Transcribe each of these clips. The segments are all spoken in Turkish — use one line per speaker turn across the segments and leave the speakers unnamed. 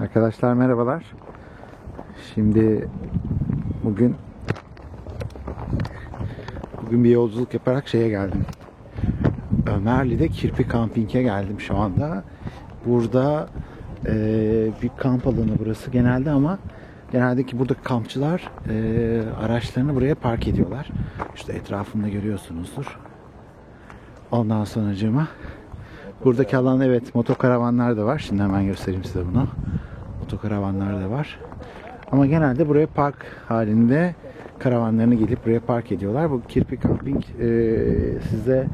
Arkadaşlar merhabalar. Şimdi bugün bugün bir yolculuk yaparak şeye geldim. Ömerli'de Kirpi Camping'e geldim şu anda. Burada eee, bir kamp alanı burası genelde ama genelde ki burada kampçılar eee, araçlarını buraya park ediyorlar. İşte etrafında görüyorsunuzdur. Ondan sonracığıma buradaki alan evet motokaravanlar da var. Şimdi hemen göstereyim size bunu. Motokaravanlar da var. Ama genelde buraya park halinde karavanlarını gelip buraya park ediyorlar. Bu Kirpi Camping e, size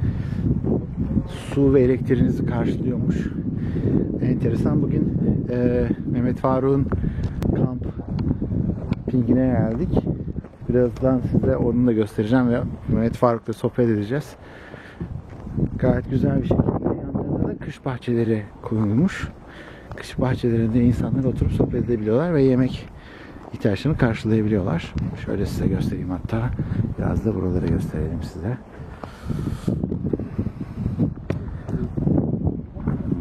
su ve elektriğinizi karşılıyormuş. Enteresan. Bugün e, Mehmet Faruk'un kamp pingine geldik. Birazdan size onu da göstereceğim ve Mehmet Faruk'la sohbet edeceğiz. Gayet güzel bir şekilde yanlarında da kış bahçeleri kurulmuş. Kış bahçelerinde insanlar oturup sohbet edebiliyorlar ve yemek ihtiyaçlarını karşılayabiliyorlar. Şöyle size göstereyim hatta. Biraz da buraları gösterelim size.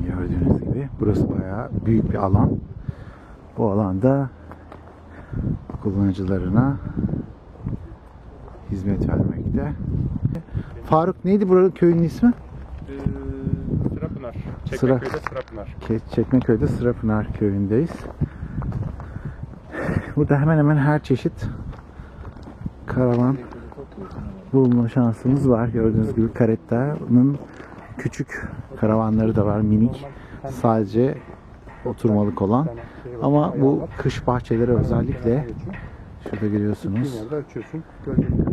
Gördüğünüz gibi burası bayağı büyük bir alan. Bu alanda kullanıcılarına hizmet vermekte. Faruk neydi buranın köyün ismi?
Ee, Sırapınar.
Sıra-
Çekmeköy'de Sırapınar.
Çekmeköy'de Sırapınar köyündeyiz. Burada hemen hemen her çeşit karavan bulma şansımız var. Gördüğünüz gibi Karetta'nın küçük karavanları da var. Minik. Sadece oturmalık olan. Ama bu kış bahçeleri özellikle şurada görüyorsunuz.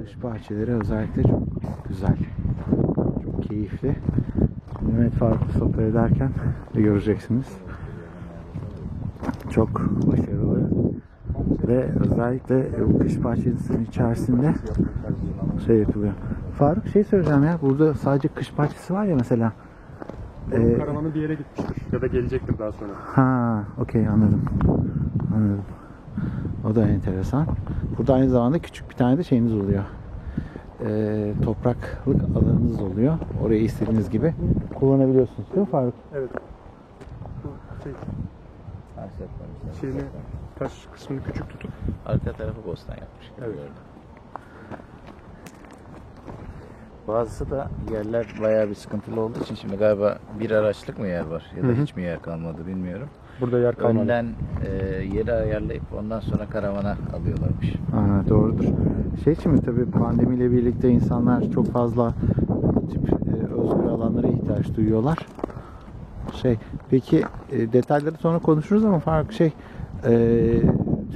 Kış bahçeleri özellikle çok güzel. Çok keyifli. Mehmet Faruk'la sohbet ederken de göreceksiniz. Çok başarılı ve özellikle bu kış bahçesinin içerisinde şey yapılıyor. Faruk şey söyleyeceğim ya burada sadece kış bahçesi var ya mesela. Ee,
Karavanı bir yere gitmiştir. Ya da gelecektir daha sonra.
Ha, okey anladım. Anladım. O da enteresan. Burada aynı zamanda küçük bir tane de şeyiniz oluyor. Ee, topraklık alanınız oluyor. Orayı istediğiniz gibi kullanabiliyorsunuz değil mi Faruk?
Evet. Bu şey, şeyini, taş kısmını küçük tutup
Arka tarafı bostan yapmış gibi
Evet.
gördüm. Bazısı da yerler bayağı bir sıkıntılı olduğu için şimdi galiba bir araçlık mı yer var ya da
Hı hı.
hiç mi yer kalmadı bilmiyorum.
Burada yer kalmadı.
Önden e, yeri ayarlayıp ondan sonra karavana alıyorlarmış.
Aa, doğrudur. Şey için mi tabii pandemiyle birlikte insanlar çok fazla bu tip e, özgür alanlara ihtiyaç duyuyorlar. Şey, peki e, detayları sonra konuşuruz ama Faruk şey e,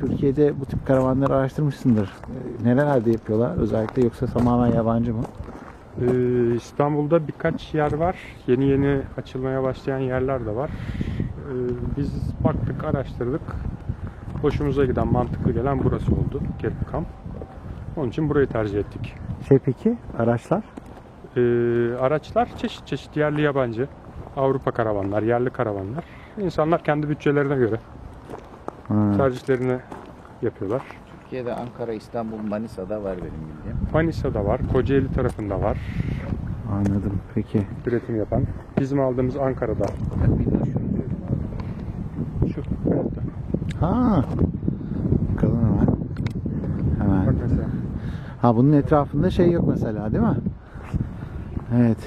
Türkiye'de bu tip karavanları araştırmışsındır. E, nerelerde yapıyorlar özellikle yoksa tamamen yabancı mı?
Ee, İstanbul'da birkaç yer var. Yeni yeni açılmaya başlayan yerler de var. Ee, biz baktık, araştırdık. Hoşumuza giden, mantıklı gelen burası oldu. Kerpi Kamp. Onun için burayı tercih ettik.
Şey peki araçlar?
Ee, araçlar çeşit çeşit yerli yabancı. Avrupa karavanlar, yerli karavanlar. İnsanlar kendi bütçelerine göre
Ha,
tercihlerini yapıyorlar.
Türkiye'de Ankara, İstanbul, Manisa'da var benim bildiğim.
Manisa'da var, Kocaeli tarafında var
anladım. Peki.
üretim yapan. Bizim aldığımız Ankara'da.
Ben bir de şunu duydum abi.
Şu hayatta.
Ha. Bakalım hemen. Hemen.
Bak mesela.
Ha bunun etrafında şey yok mesela değil mi? Evet.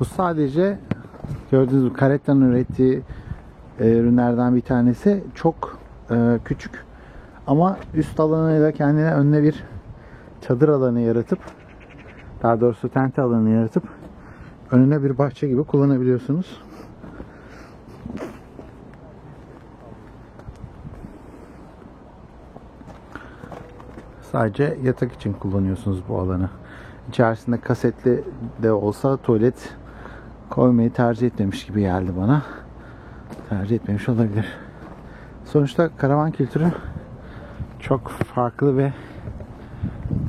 Bu sadece gördüğünüz gibi Karetta'nın ürettiği e, ürünlerden bir tanesi. Çok e, küçük ama üst alanıyla kendine önüne bir çadır alanı yaratıp daha doğrusu tente alanı yaratıp önüne bir bahçe gibi kullanabiliyorsunuz. Sadece yatak için kullanıyorsunuz bu alanı. İçerisinde kasetli de olsa tuvalet koymayı tercih etmemiş gibi geldi bana. Tercih etmemiş olabilir. Sonuçta karavan kültürü çok farklı ve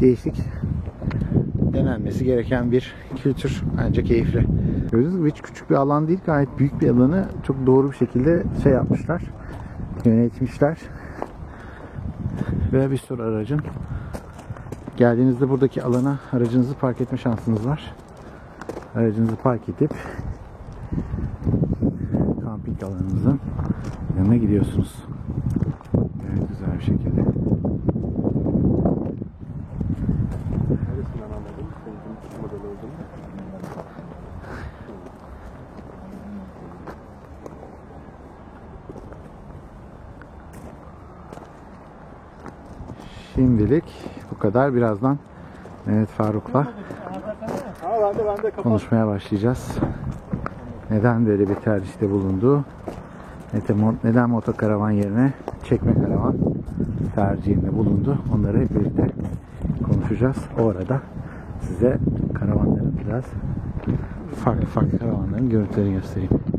değişik denenmesi gereken bir kültür. Bence keyifli. Gördüğünüz gibi hiç küçük bir alan değil. Gayet büyük bir alanı çok doğru bir şekilde şey yapmışlar. Yönetmişler. Ve bir sürü aracın geldiğinizde buradaki alana aracınızı park etme şansınız var. Aracınızı park edip kamping alanınızın yanına gidiyorsunuz. bir şekilde.
Neresinden anladın? Senin model olduğunu.
Şimdilik bu kadar. Birazdan Mehmet Faruk'la konuşmaya başlayacağız. Neden böyle bir tercihte bulundu? Neden, motokaravan yerine çekme karavan tercihinde bulundu? Onları hep birlikte konuşacağız. O arada size karavanların biraz farklı farklı karavanların görüntülerini göstereyim.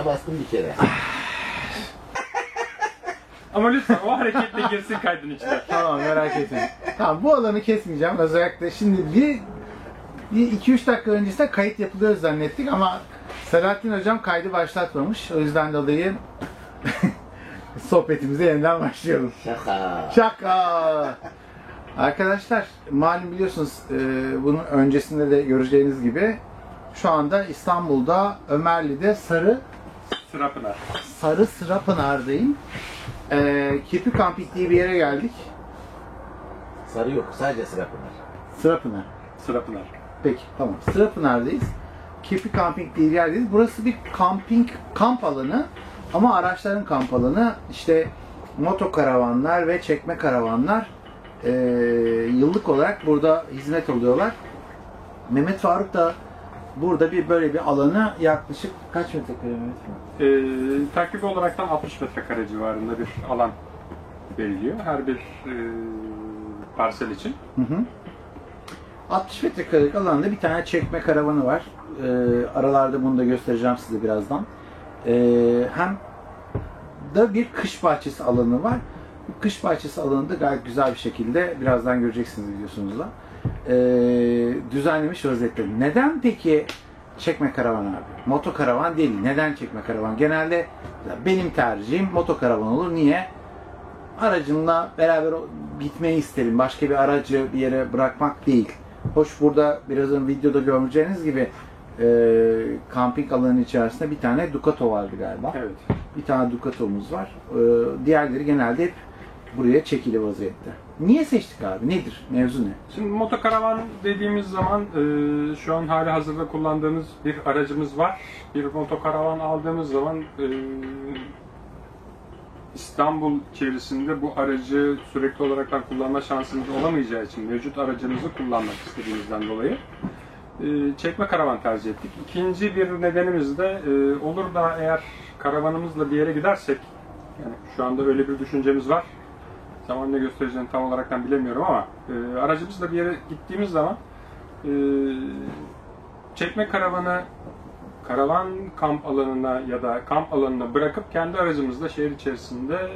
Yazana bastım bir kere.
Ama lütfen o hareketle girsin kaydın içine.
Tamam merak etmeyin. Tamam bu alanı kesmeyeceğim. Özellikle şimdi bir, bir 2-3 dakika öncesinde kayıt yapılıyor zannettik ama Selahattin hocam kaydı başlatmamış. O yüzden dolayı sohbetimize yeniden başlayalım.
Şaka.
Şaka! Arkadaşlar malum biliyorsunuz e, bunun öncesinde de göreceğiniz gibi şu anda İstanbul'da Ömerli'de Sarı
Sıra Pınar.
Sarı Sırapınar'dayım. E, Kirpi Kampik diye bir yere geldik.
Sarı yok. Sadece sıra pınar.
Sırapınar.
Sıra Pınar.
Peki tamam. Sırapınar'dayız. Kirpi Kamping diye bir yerdeyiz. Burası bir kamping kamp alanı ama araçların kamp alanı. İşte motokaravanlar ve çekme karavanlar eee, yıllık olarak burada hizmet alıyorlar. Mehmet Faruk da burada bir böyle bir alanı yaklaşık kaç metrekare Mehmet?
Ee, takribi olaraktan 60 metrekare civarında bir alan veriliyor her bir e, parsel için.
Hı hı. 60 metrekarelik alanda bir tane çekme karavanı var. Ee, aralarda bunu da göstereceğim size birazdan. Ee, hem da bir kış bahçesi alanı var. Bu kış bahçesi alanında gayet güzel bir şekilde birazdan göreceksiniz videosunuzda. Ee, düzenlemiş vaziyette. Neden peki çekme karavan abi? Moto karavan değil. Neden çekme karavan? Genelde benim tercihim moto karavan olur. Niye? aracımla beraber gitmeyi isterim. Başka bir aracı bir yere bırakmak değil. Hoş burada birazdan videoda göreceğiniz gibi e, kamping alanının içerisinde bir tane Ducato vardı galiba.
Evet.
Bir tane Ducato'muz var. E, diğerleri genelde hep buraya çekili vaziyette. Niye seçtik abi? Nedir? Mevzu ne?
Şimdi motokaravan dediğimiz zaman e, şu an hali hazırda kullandığımız bir aracımız var. Bir motokaravan aldığımız zaman e, İstanbul içerisinde bu aracı sürekli olarak kullanma şansımız olamayacağı için mevcut aracımızı kullanmak istediğimizden dolayı e, çekme karavan tercih ettik. İkinci bir nedenimiz de e, olur da eğer karavanımızla bir yere gidersek yani şu anda öyle bir düşüncemiz var. Zaman ne göstereceğini tam olarak ben bilemiyorum ama e, aracımızla bir yere gittiğimiz zaman e, çekme karavanı karavan kamp alanına ya da kamp alanına bırakıp kendi aracımızla şehir içerisinde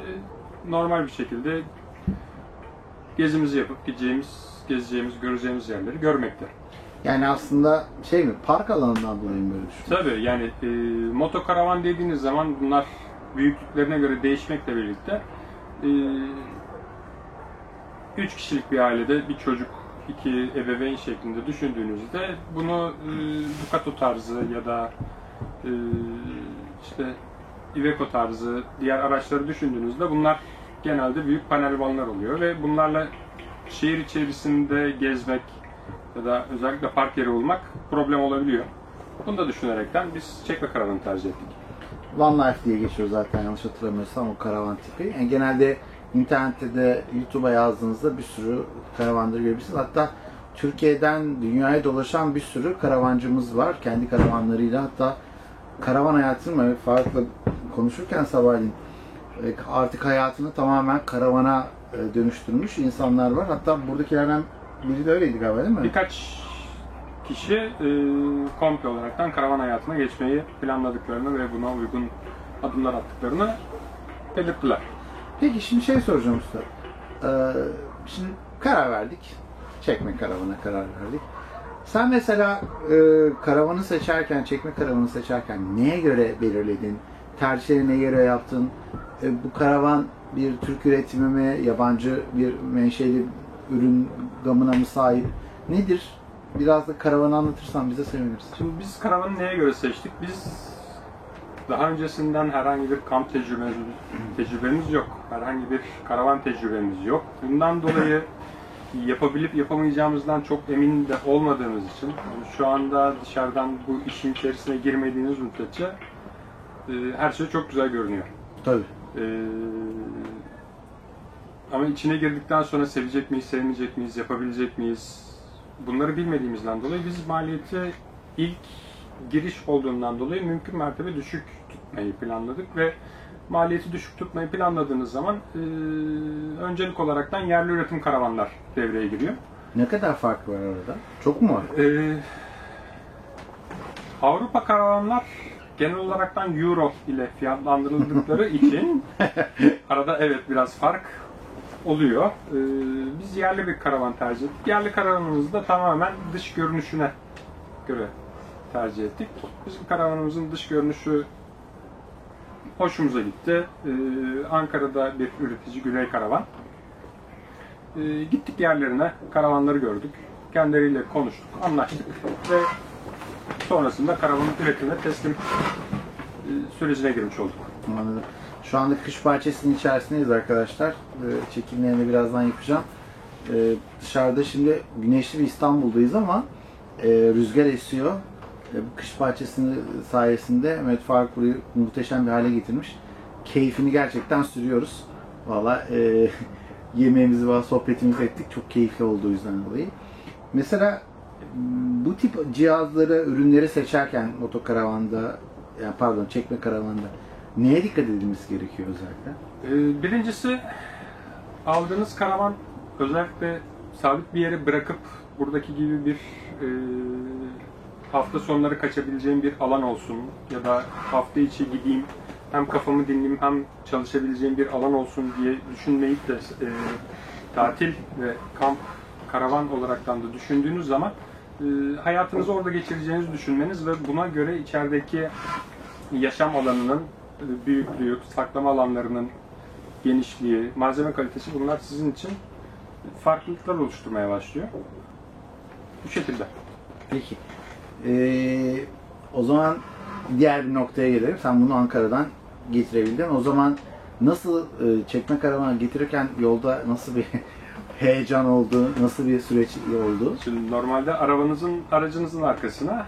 normal bir şekilde gezimizi yapıp gideceğimiz, gezeceğimiz, göreceğimiz yerleri görmekte.
Yani aslında şey mi? Park alanından dolayı mı böyle düşünüyorsun?
Tabii yani e, motokaravan dediğiniz zaman bunlar büyüklüklerine göre değişmekle birlikte e, üç kişilik bir ailede bir çocuk, iki ebeveyn şeklinde düşündüğünüzde bunu e, Ducato tarzı ya da e, işte Iveco tarzı diğer araçları düşündüğünüzde bunlar genelde büyük panel vanlar oluyor ve bunlarla şehir içerisinde gezmek ya da özellikle park yeri bulmak problem olabiliyor. Bunu da düşünerekten biz çekme karavanı tercih ettik.
Van Life diye geçiyor zaten yanlış hatırlamıyorsam o karavan tipi. Yani genelde internette de YouTube'a yazdığınızda bir sürü karavanları görebilirsiniz. Hatta Türkiye'den dünyaya dolaşan bir sürü karavancımız var. Kendi karavanlarıyla hatta karavan hayatını mı Faruk'la konuşurken sabahleyin e, artık hayatını tamamen karavana e, dönüştürmüş insanlar var. Hatta buradakilerden biri de öyleydi galiba değil mi?
Birkaç kişi e, komple olaraktan karavan hayatına geçmeyi planladıklarını ve buna uygun adımlar attıklarını belirttiler.
Peki şimdi şey soracağım usta. Ee, şimdi karar verdik. Çekme karavana karar verdik. Sen mesela e, karavanı seçerken, çekme karavanı seçerken neye göre belirledin? Tercihleri neye göre yaptın? E, bu karavan bir Türk üretimi mi, yabancı bir menşeli ürün gamına mı sahip? Nedir? Biraz da karavanı anlatırsan bize seviniriz.
Şimdi biz karavanı neye göre seçtik? Biz daha öncesinden herhangi bir kamp tecrübemiz, tecrübemiz yok. Herhangi bir karavan tecrübemiz yok. Bundan dolayı yapabilip yapamayacağımızdan çok emin de olmadığımız için yani şu anda dışarıdan bu işin içerisine girmediğiniz müddetçe e, her şey çok güzel görünüyor.
Tabii.
Ee, ama içine girdikten sonra sevecek miyiz, sevmeyecek miyiz, yapabilecek miyiz? Bunları bilmediğimizden dolayı biz maliyeti ilk giriş olduğundan dolayı mümkün mertebe düşük tutmayı planladık ve maliyeti düşük tutmayı planladığınız zaman e, öncelik olaraktan yerli üretim karavanlar devreye giriyor.
Ne kadar fark var arada? Çok mu var?
Ee, Avrupa karavanlar genel olaraktan euro ile fiyatlandırıldıkları için arada evet biraz fark oluyor. Ee, biz yerli bir karavan tercih ettik. Yerli karavanımızı da tamamen dış görünüşüne göre tercih ettik. Bizim karavanımızın dış görünüşü hoşumuza gitti. Ee, Ankara'da bir üretici Güney Karavan. Ee, gittik yerlerine, karavanları gördük. Kendileriyle konuştuk, anlaştık ve sonrasında karavanın üretimine teslim e, sürecine girmiş olduk.
Anladım. Şu anda kış bahçesinin içerisindeyiz arkadaşlar. Ee, çekimlerini birazdan yapacağım. Ee, dışarıda şimdi güneşli bir İstanbul'dayız ama e, rüzgar esiyor. E, bu kış bahçesinin sayesinde Mehmet Faruk burayı muhteşem bir hale getirmiş. Keyfini gerçekten sürüyoruz. Valla e, yemeğimizi ve sohbetimizi ettik. Çok keyifli olduğu yüzden dolayı. Mesela bu tip cihazları, ürünleri seçerken motokaravanda, yani pardon çekme karavanda neye dikkat edilmesi gerekiyor özellikle?
Ee, Birincisi aldığınız karavan özellikle sabit bir yere bırakıp buradaki gibi bir e, hafta sonları kaçabileceğim bir alan olsun ya da hafta içi gideyim hem kafamı dinleyeyim hem çalışabileceğim bir alan olsun diye düşünmeyip de e, tatil ve kamp karavan olaraktan da düşündüğünüz zaman e, hayatınızı orada geçireceğinizi düşünmeniz ve buna göre içerideki yaşam alanının e, büyüklüğü, saklama alanlarının genişliği, malzeme kalitesi bunlar sizin için farklılıklar oluşturmaya başlıyor. Bu şekilde.
Peki. Ee, o zaman diğer bir noktaya gelelim. Sen bunu Ankara'dan getirebildin. O zaman nasıl e, çekme karavanı getirirken yolda nasıl bir heyecan oldu, nasıl bir süreç oldu?
Şimdi normalde arabanızın, aracınızın arkasına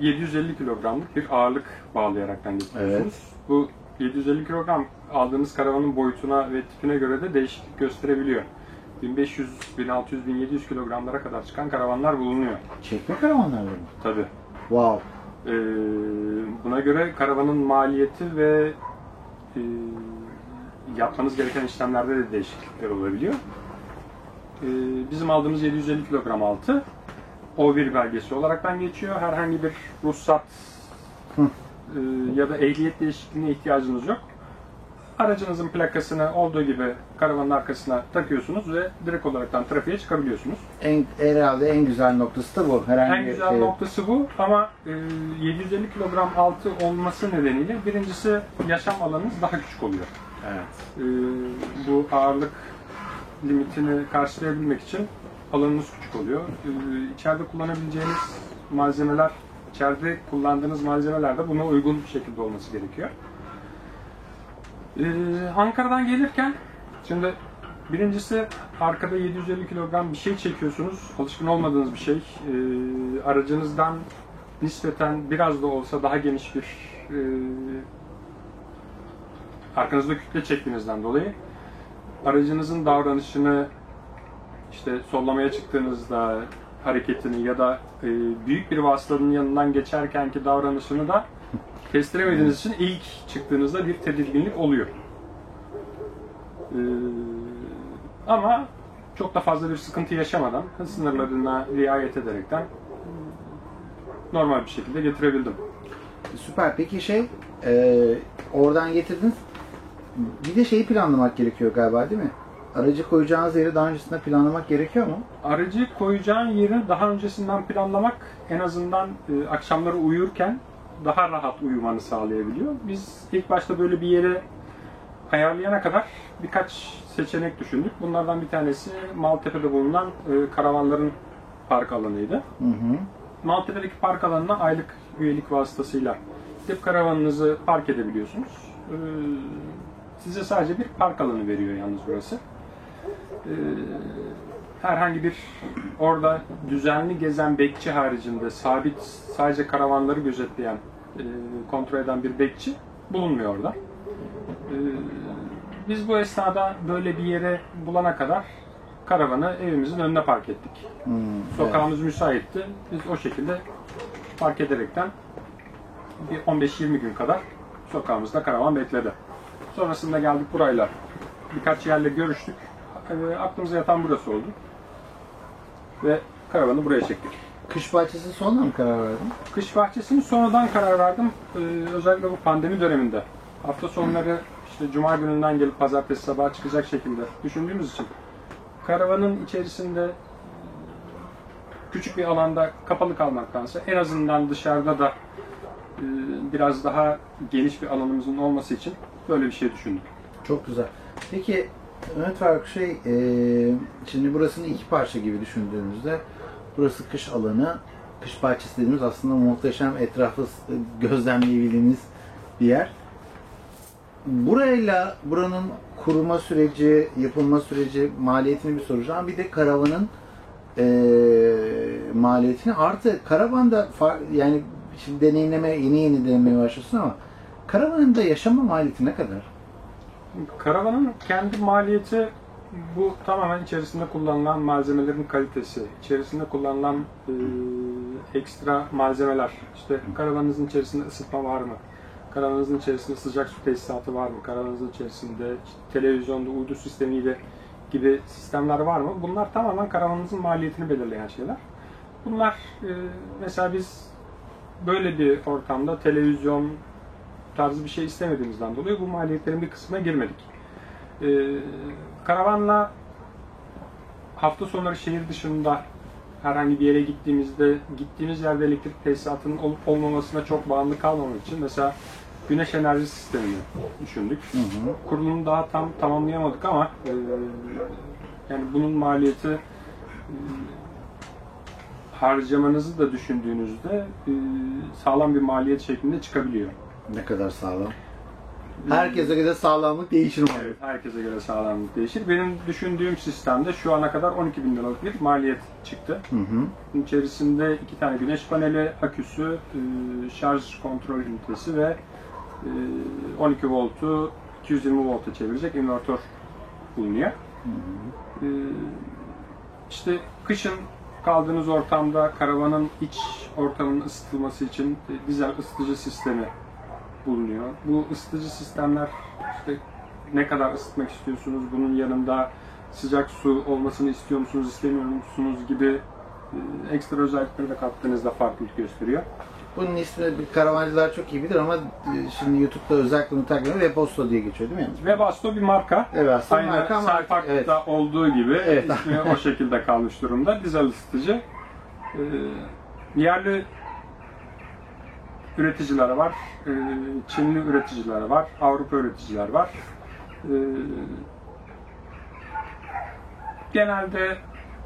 e, 750 kilogramlık bir ağırlık bağlayaraktan getiriyorsunuz.
Evet.
Bu 750 kilogram aldığınız karavanın boyutuna ve tipine göre de değişiklik gösterebiliyor. 1500, 1600, 1700 kilogramlara kadar çıkan karavanlar bulunuyor.
Çekme karavanlar mı?
Tabii.
Wow.
Ee, buna göre karavanın maliyeti ve e, yapmanız gereken işlemlerde de değişiklikler olabiliyor. Ee, bizim aldığımız 750 kilogram altı O1 belgesi olaraktan geçiyor. Herhangi bir ruhsat
Hı.
e, ya da ehliyet değişikliğine ihtiyacınız yok. Aracınızın plakasını olduğu gibi karavanın arkasına takıyorsunuz ve direkt olaraktan trafiğe çıkabiliyorsunuz.
En, herhalde en güzel noktası da bu. Herhangi
En güzel
şey-
noktası bu ama e, 750 kilogram altı olması nedeniyle birincisi yaşam alanınız daha küçük oluyor.
Evet.
E, bu ağırlık limitini karşılayabilmek için alanınız küçük oluyor. E, içeride kullanabileceğiniz malzemeler, içeride kullandığınız malzemeler de buna uygun bir şekilde olması gerekiyor. E, Ankara'dan gelirken şimdi Birincisi arkada 750 kilogram bir şey çekiyorsunuz. Alışkın olmadığınız bir şey. Ee, aracınızdan nispeten biraz da olsa daha geniş bir e, arkanızda kütle çektiğinizden dolayı aracınızın davranışını işte sollamaya çıktığınızda hareketini ya da e, büyük bir vasıtanın yanından geçerkenki davranışını da kestiremediğiniz için ilk çıktığınızda bir tedirginlik oluyor. Ee, ama çok da fazla bir sıkıntı yaşamadan, hız sınırlarına riayet ederekten normal bir şekilde getirebildim.
Süper. Peki şey, e, oradan getirdiniz. Bir de şeyi planlamak gerekiyor galiba değil mi? aracı koyacağınız yeri daha öncesinde planlamak gerekiyor mu?
Aracı koyacağın yeri daha öncesinden planlamak en azından e, akşamları uyurken daha rahat uyumanı sağlayabiliyor. Biz ilk başta böyle bir yere ayarlayana kadar birkaç seçenek düşündük. Bunlardan bir tanesi Maltepe'de bulunan e, karavanların park alanıydı.
Hı hı.
Maltepe'deki park alanına aylık üyelik vasıtasıyla gidip karavanınızı park edebiliyorsunuz. Ee, size sadece bir park alanı veriyor yalnız burası. Ee, herhangi bir orada düzenli gezen bekçi haricinde sabit sadece karavanları gözetleyen, e, kontrol eden bir bekçi bulunmuyor orada. Ee, biz bu esnada böyle bir yere bulana kadar karavanı evimizin önüne park ettik.
Hmm,
Sokağımız müsaitti. Biz o şekilde park ederekten bir 15-20 gün kadar sokağımızda karavan bekledi. Sonrasında geldik burayla. Birkaç yerle görüştük. E, aklımıza yatan burası oldu. Ve karavanı buraya çektik.
Kış bahçesi sonra mı karar verdin?
Kış bahçesini sonradan karar verdim. Ee, özellikle bu pandemi döneminde. Hafta sonları işte cuma gününden gelip pazartesi sabaha çıkacak şekilde düşündüğümüz için karavanın içerisinde küçük bir alanda kapalı kalmaktansa en azından dışarıda da e, biraz daha geniş bir alanımızın olması için böyle bir şey düşündük.
Çok güzel. Peki Mehmet Faruk şey, e, şimdi burasını iki parça gibi düşündüğümüzde burası kış alanı, kış bahçesi dediğimiz aslında muhteşem etrafı gözlemleyebildiğimiz bir yer. Burayla buranın kuruma süreci, yapılma süreci maliyetini bir soracağım. Bir de karavanın e, maliyetini artı karavanda yani şimdi deneyimleme yeni yeni denemeye başlıyorsun ama karavanın da yaşama maliyeti ne kadar?
Karavanın kendi maliyeti bu tamamen içerisinde kullanılan malzemelerin kalitesi, içerisinde kullanılan e, ekstra malzemeler. İşte karavanınızın içerisinde ısıtma var mı? Karavanınızın içerisinde sıcak su tesisatı var mı? Karavanınızın içerisinde işte televizyonda uydu sistemiyle gibi sistemler var mı? Bunlar tamamen karavanınızın maliyetini belirleyen şeyler. Bunlar e, mesela biz böyle bir ortamda televizyon tarzı bir şey istemediğimizden dolayı bu maliyetlerin bir kısmına girmedik. Ee, karavanla hafta sonları şehir dışında herhangi bir yere gittiğimizde gittiğimiz yerde elektrik tesisatının olup olmamasına çok bağımlı kalmamak için mesela güneş enerji sistemini düşündük.
Hı hı.
Kurulumunu daha tam tamamlayamadık ama e, yani bunun maliyeti e, harcamanızı da düşündüğünüzde e, sağlam bir maliyet şeklinde çıkabiliyor.
Ne kadar sağlam? Herkese göre sağlamlık değişir mi?
Evet, herkese göre sağlamlık değişir. Benim düşündüğüm sistemde şu ana kadar 12 bin liralık bir maliyet çıktı.
Hı hı.
Bunun içerisinde iki tane güneş paneli, aküsü, e, şarj kontrol ünitesi ve e, 12 voltu 220 volta çevirecek invertör bulunuyor. E, işte kışın kaldığınız ortamda karavanın iç ortamının ısıtılması için e, dizel ısıtıcı sistemi bulunuyor. Bu ısıtıcı sistemler işte ne kadar ısıtmak istiyorsunuz, bunun yanında sıcak su olmasını istiyor musunuz, istemiyor musunuz gibi e, ekstra özellikleri de kattığınızda farklılık gösteriyor.
Bunun ismi karavancılar çok iyi bilir ama e, şimdi YouTube'da özellikle bunu takip. Webasto diye geçiyor değil mi?
Webasto bir marka.
Evet
Aynı
marka ama
Serpak'ta
evet.
olduğu gibi
Evet.
ismi o şekilde kalmış durumda. Dizel ısıtıcı. Ee, yerli üreticiler var. Ee, Çinli üreticiler var. Avrupa üreticiler var. Ee, genelde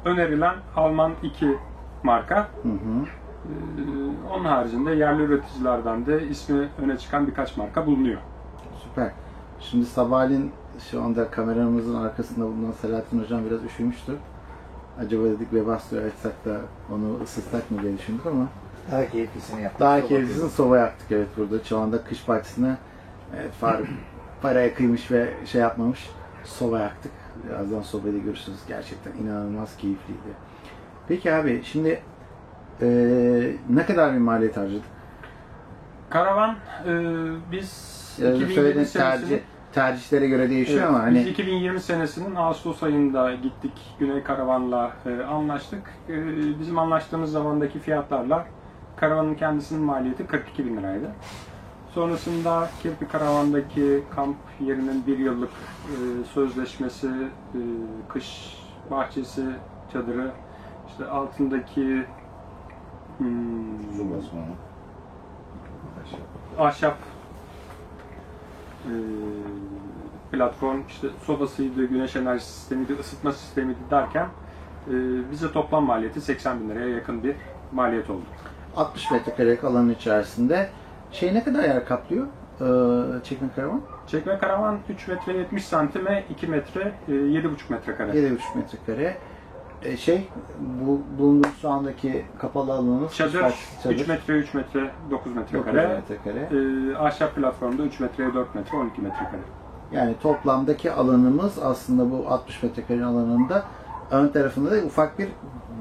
önerilen Alman iki marka.
Hı hı.
Ee, onun haricinde yerli üreticilerden de ismi öne çıkan birkaç marka bulunuyor.
Süper. Şimdi sabahleyin şu anda kameramızın arkasında bulunan Selahattin Hocam biraz üşümüştü. Acaba dedik Webasto'yu açsak da onu ısıtsak mı diye düşündük ama
Daha keyiflisini yaptık.
daha keyiflisini soba yaktık evet burada. Şu anda kış bahçesine evet, Faruk paraya kıymış ve şey yapmamış. Soba yaktık. Birazdan sobayı da görürsünüz. Gerçekten inanılmaz keyifliydi. Peki abi şimdi eee, ne kadar bir maliyet harcadık?
Karavan e, biz
Ee,
2020
söylediğiniz
senesinin
tercih, tercihlere göre değişiyor
Evet,
ama hani
Biz 2020 senesinin Ağustos ayında gittik Güney Karavan'la e, anlaştık. E, bizim anlaştığımız zamandaki fiyatlarla karavanın kendisinin maliyeti 42 bin liraydı. Sonrasında Kirpi Karavan'daki kamp yerinin bir yıllık e, sözleşmesi, e, kış bahçesi, çadırı, işte altındaki hmm,
sonra.
ahşap e, platform, işte sobasıydı, güneş enerji sistemiydi, ısıtma sistemiydi derken e, bize toplam maliyeti 80 bin liraya yakın bir maliyet oldu.
60 metrekarelik alanın içerisinde şey ne kadar yer kaplıyor? Ee, çekme karavan?
Çekme karavan 3 metre 70 santime 2 metre e, 7,5 metrekare.
7,5 metrekare. Ee, şey, bu bulunduğumuz şu andaki kapalı alanımız
Çadır,
kaç
3 metre 3 metre 9
9
metrekare.
metrekare.
E, ahşap platformda 3 metreye 4 metre 12 metrekare.
Yani toplamdaki alanımız aslında bu 60 metrekare alanında ön tarafında da ufak bir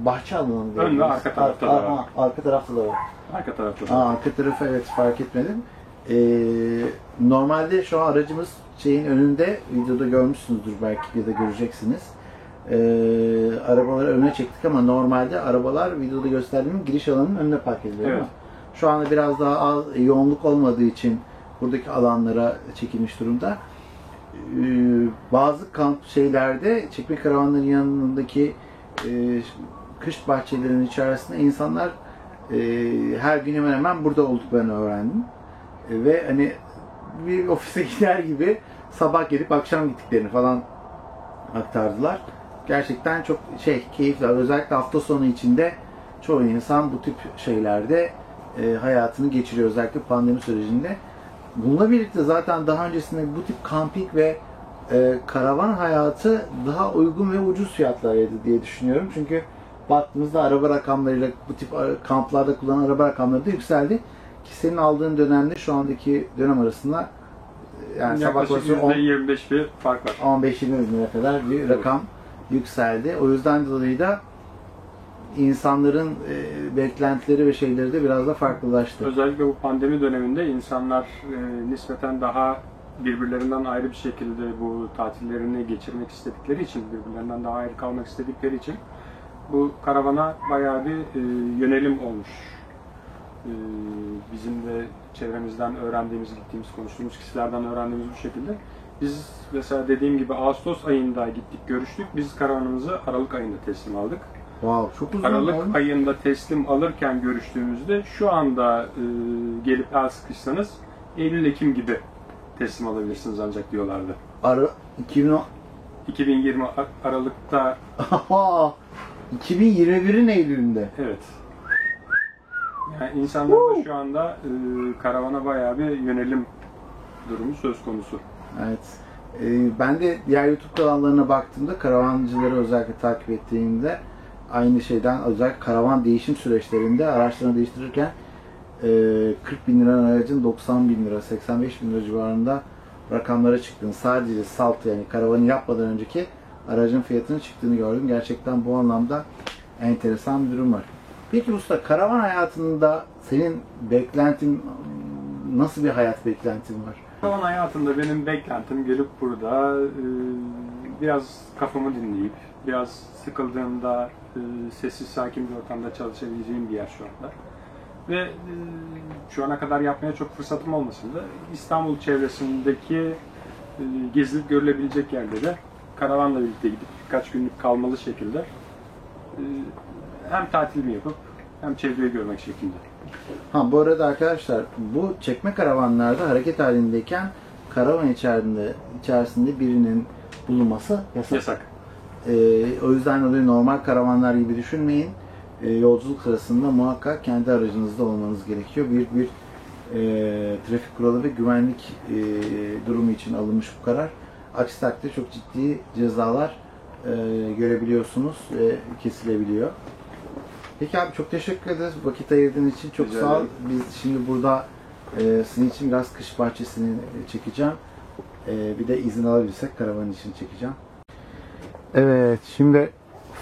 bahçe alanı.
Ön ve arka tarafta da
Ar-
var.
ar- Arka tarafta da var.
Arka tarafta da.
Aa, arka tarafı evet fark etmedim. Ee, normalde şu an aracımız şeyin önünde videoda görmüşsünüzdür belki ya da göreceksiniz. Ee, arabaları öne çektik ama normalde arabalar videoda gösterdiğim giriş alanının önüne park ediliyor.
Evet.
ama Şu anda biraz daha az yoğunluk olmadığı için buradaki alanlara çekilmiş durumda. Ee, bazı kamp şeylerde çekme karavanların yanındaki e, kış bahçelerinin içerisinde insanlar e, her gün hemen hemen burada olduklarını öğrendim. E, ve hani bir ofise gider gibi sabah gelip akşam gittiklerini falan aktardılar. Gerçekten çok şey keyifli. Özellikle hafta sonu içinde çoğu insan bu tip şeylerde e, hayatını geçiriyor. Özellikle pandemi sürecinde. Bununla birlikte zaten daha öncesinde bu tip kamping ve e, karavan hayatı daha uygun ve ucuz fiyatlarıydı diye düşünüyorum. Çünkü baktığımızda araba rakamlarıyla bu tip ara- kamplarda kullanılan araba rakamları da yükseldi. Ki senin aldığın dönemde şu andaki dönem arasında e, yani sabah
Yaklaşık
koşusu on-
%25 bir fark var.
15-20 bin lira kadar bir rakam yükseldi. O yüzden dolayı da insanların e, beklentileri ve şeyleri de biraz da farklılaştı.
Özellikle bu pandemi döneminde insanlar e, nispeten daha birbirlerinden ayrı bir şekilde bu tatillerini geçirmek istedikleri için, birbirlerinden daha ayrı kalmak istedikleri için bu karavana bayağı bir e, yönelim olmuş. Bizim de çevremizden öğrendiğimiz, gittiğimiz, konuştuğumuz kişilerden öğrendiğimiz bu şekilde. Biz mesela dediğim gibi Ağustos ayında gittik, görüştük. Biz karavanımızı Aralık ayında teslim aldık.
Wow, çok uzun
Aralık
olmuş.
ayında teslim alırken görüştüğümüzde şu anda e, gelip el sıkışsanız Eylül-Ekim gibi teslim alabilirsiniz ancak diyorlardı.
Ara 2010
2020 Ar- Aralık'ta
Aha! 2021'in Eylül'ünde.
evet. Yani insanlarda şu anda e, karavana bayağı bir yönelim durumu söz konusu.
Evet. Ee, ben de diğer YouTube kanallarına baktığımda karavancıları özellikle takip ettiğimde aynı şeyden özellikle karavan değişim süreçlerinde araçlarını değiştirirken e, 40 bin lira aracın 90 bin lira, 85 bin lira civarında rakamlara çıktığını sadece salt yani karavanı yapmadan önceki aracın fiyatının çıktığını gördüm. Gerçekten bu anlamda enteresan bir durum var. Peki usta karavan hayatında senin beklentin nasıl bir hayat beklentin var?
Karavan hayatında benim beklentim gelip burada e, biraz kafamı dinleyip, biraz sıkıldığımda e, sessiz sakin bir ortamda çalışabileceğim bir yer şu anda. Ve e, şu ana kadar yapmaya çok fırsatım olmasın da İstanbul çevresindeki e, gezilip görülebilecek yerlere karavanla birlikte gidip birkaç günlük kalmalı şekilde e, hem tatilimi yapıp hem çevreyi görmek şeklinde.
Ha bu arada arkadaşlar bu çekme karavanlarda hareket halindeyken karavan içerisinde içerisinde birinin bulunması yasak.
Yasak.
Ee, o yüzden dolayı normal karavanlar gibi düşünmeyin. Ee, yolculuk sırasında muhakkak kendi aracınızda olmanız gerekiyor. Bir bir e, trafik kuralı ve güvenlik e, durumu için alınmış bu karar. Aksi takdirde çok ciddi cezalar e, görebiliyorsunuz ve kesilebiliyor. Peki abi çok teşekkür ederiz vakit ayırdığın için. Çok
Rica
sağ ol. Biz şimdi burada e, sizin için biraz kış bahçesini çekeceğim. E, bir de izin alabilirsek karavan için çekeceğim. Evet, şimdi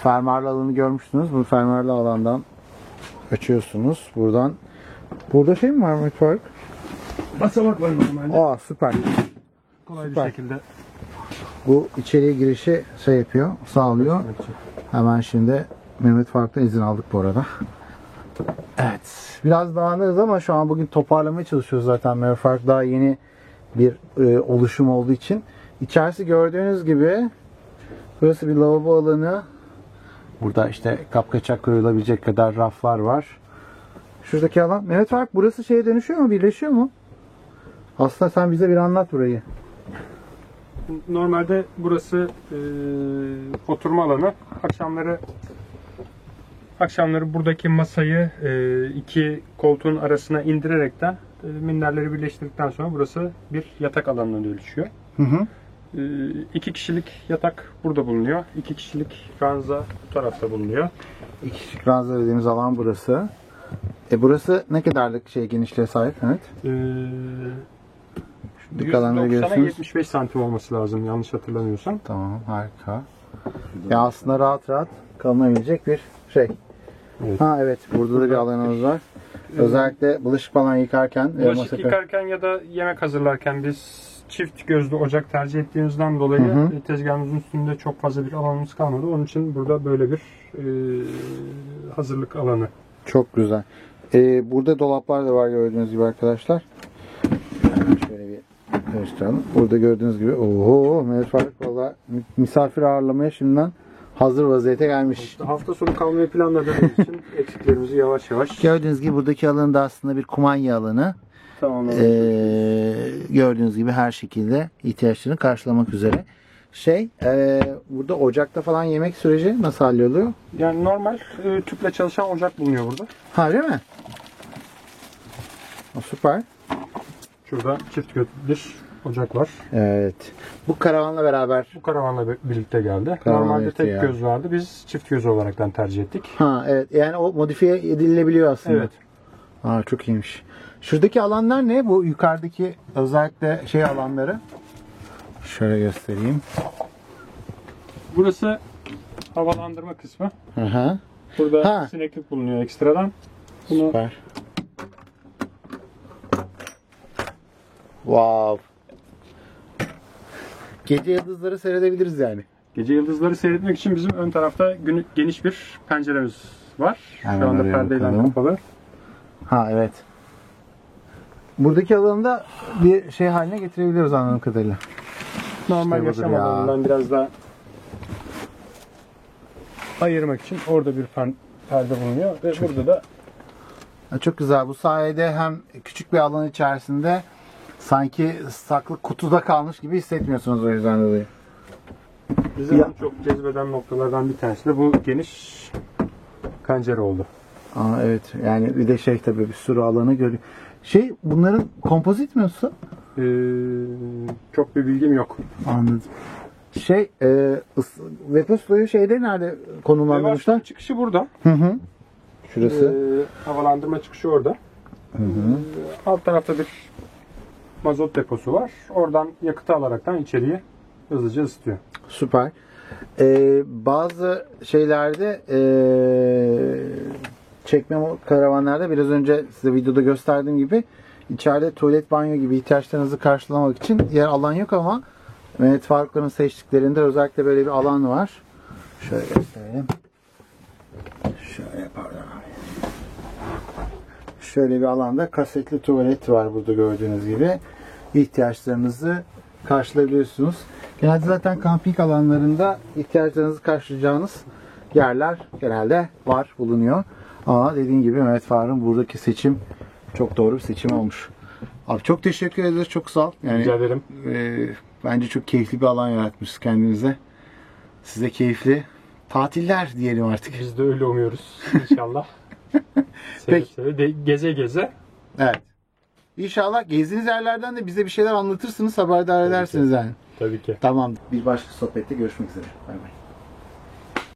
fermuarlı alanı görmüştünüz. Bu fermuarlı alandan açıyorsunuz. Buradan. Burada şey mi var Mehmet Faruk?
Basamak var normalde.
Aa süper.
Kolay
Süper.
bir şekilde
Bu içeriye girişi şey yapıyor, sağlıyor. Hemen şimdi Mehmet Faruk'tan izin aldık bu arada. Evet. Biraz dağınığız ama şu an bugün toparlamaya çalışıyoruz zaten. Merfark daha yeni bir e, oluşum olduğu için. İçerisi gördüğünüz gibi burası bir lavabo alanı. Burada işte kapkaçak koyulabilecek kadar raflar var. Şuradaki alan. Mehmet Fark burası şeye dönüşüyor mu? Birleşiyor mu? Aslında sen bize bir anlat burayı.
Normalde burası e, oturma alanı. Akşamları akşamları buradaki masayı e, iki koltuğun arasına indirerekten minderleri birleştirdikten sonra burası bir yatak alanına dönüşüyor.
Hı hı.
E, iki kişilik yatak burada bulunuyor. İki kişilik ranza bu tarafta bulunuyor.
İki kişilik ranza dediğimiz alan burası. E burası ne kadarlık şey genişliğe sahip? Evet.
E,
alanları
190'a
görüyorsunuz.
75 santim olması lazım yanlış hatırlamıyorsam.
Tamam harika. Ya aslında rahat rahat kalınabilecek bir şey.
Evet.
Ha evet burada da bir alanımız var. Özellikle bulaşık falan yıkarken e,
Bulaşık
masa-
yıkarken ya da yemek hazırlarken biz çift gözlü ocak tercih ettiğimizden dolayı
Hı hı.
e, tezgahımızın üstünde çok fazla bir alanımız kalmadı. Onun için burada böyle bir e, hazırlık alanı.
Çok güzel. E, burada dolaplar da var gördüğünüz gibi arkadaşlar. Şöyle bir gösterelim. Burada gördüğünüz gibi oho Mehmet Faruk valla misafir ağırlamaya şimdiden hazır vaziyete gelmiş.
Hafta sonu kalmayı planladığımız için eksiklerimizi yavaş yavaş
Gördüğünüz gibi buradaki alan da aslında bir kumanya alanı.
tamamlamak
Ee, gördüğünüz gibi her şekilde ihtiyaçlarını karşılamak üzere. Şey, ee, burada ocakta falan yemek süreci nasıl halloluyor?
Yani normal e, tüple çalışan ocak bulunuyor burada.
Ha değil mi? O, süper.
Şurada çift bir ocak var.
Evet. Bu karavanla beraber.
Bu karavanla bir- birlikte geldi.
Karavanla
Normalde tek
ya.
göz vardı. Biz çift göz olaraktan tercih ettik.
Ha evet. Yani o modifiye edilebiliyor aslında.
Evet.
Aa, çok iyiymiş. Şuradaki alanlar ne? Bu yukarıdaki özellikle şey alanları. Şöyle göstereyim.
Burası havalandırma kısmı.
Hı hı.
Burada
Ha.
sineklik bulunuyor ekstradan. Bunu
Süper. Wow. Gece yıldızları seyredebiliriz yani.
gece yıldızları seyretmek için bizim ön tarafta günü- geniş bir penceremiz var.
Hemen
Şu anda
oraya
perdeyle
bakalım.
kapalı.
Ha evet. Buradaki alanı da bir şey haline getirebiliyoruz anladığım kadarıyla.
Normal
İşte budur
yaşam
ya.
alanından biraz daha ayırmak için orada bir pen- perde bulunuyor ve burada da
Ha, Çok güzel. Bu sayede hem küçük bir alan içerisinde sanki saklı kutuda kalmış gibi hissetmiyorsunuz o yüzden dolayı.
bizi en çok cezbeden noktalardan bir tanesi de bu geniş pencere oldu.
Aa, evet yani bir de şey tabii bir sürü alanı görüyor. Şey bunların kompozit mi usta?
Ee, çok bir bilgim yok.
Anladım. Şey, e, Vetus'luyu şeyde nerede konumlandırmışlar?
Çıkışı burada.
Hı hı. Şurası.
Ee, havalandırma çıkışı orada.
Hı hı.
Ee, alt tarafta bir mazot deposu var. Oradan yakıtı alaraktan içeriye hızlıca ısıtıyor.
Süper. E, bazı şeylerde e, çekme karavanlarda biraz önce size videoda gösterdiğim gibi içeride tuvalet banyo gibi ihtiyaçlarınızı karşılamak için yer alan yok ama Mehmet Farukların seçtiklerinde özellikle böyle bir alan var. Şöyle gösterelim. Şöyle. Şöyle bir alanda kasetli tuvalet var burada gördüğünüz gibi. İhtiyaçlarınızı karşılayabiliyorsunuz. Genelde zaten kamping alanlarında ihtiyaçlarınızı karşılayacağınız yerler genelde var, bulunuyor. Ama dediğim gibi Mehmet Faruk'un buradaki seçim çok doğru bir seçim olmuş. Abi çok teşekkür ederiz. Çok sağ ol. Yani
Rica ederim.
e, bence çok keyifli bir alan yaratmışsınız kendinize. Size keyifli tatiller diyelim artık.
Biz de öyle umuyoruz inşallah. seve
Peki.
seve, de- geze geze.
Evet. İnşallah gezdiğiniz yerlerden de bize bir şeyler anlatırsınız, haberdar edersiniz yani.
Tabii ki.
Tamam. Bir başka sohbette görüşmek üzere. Bay bay.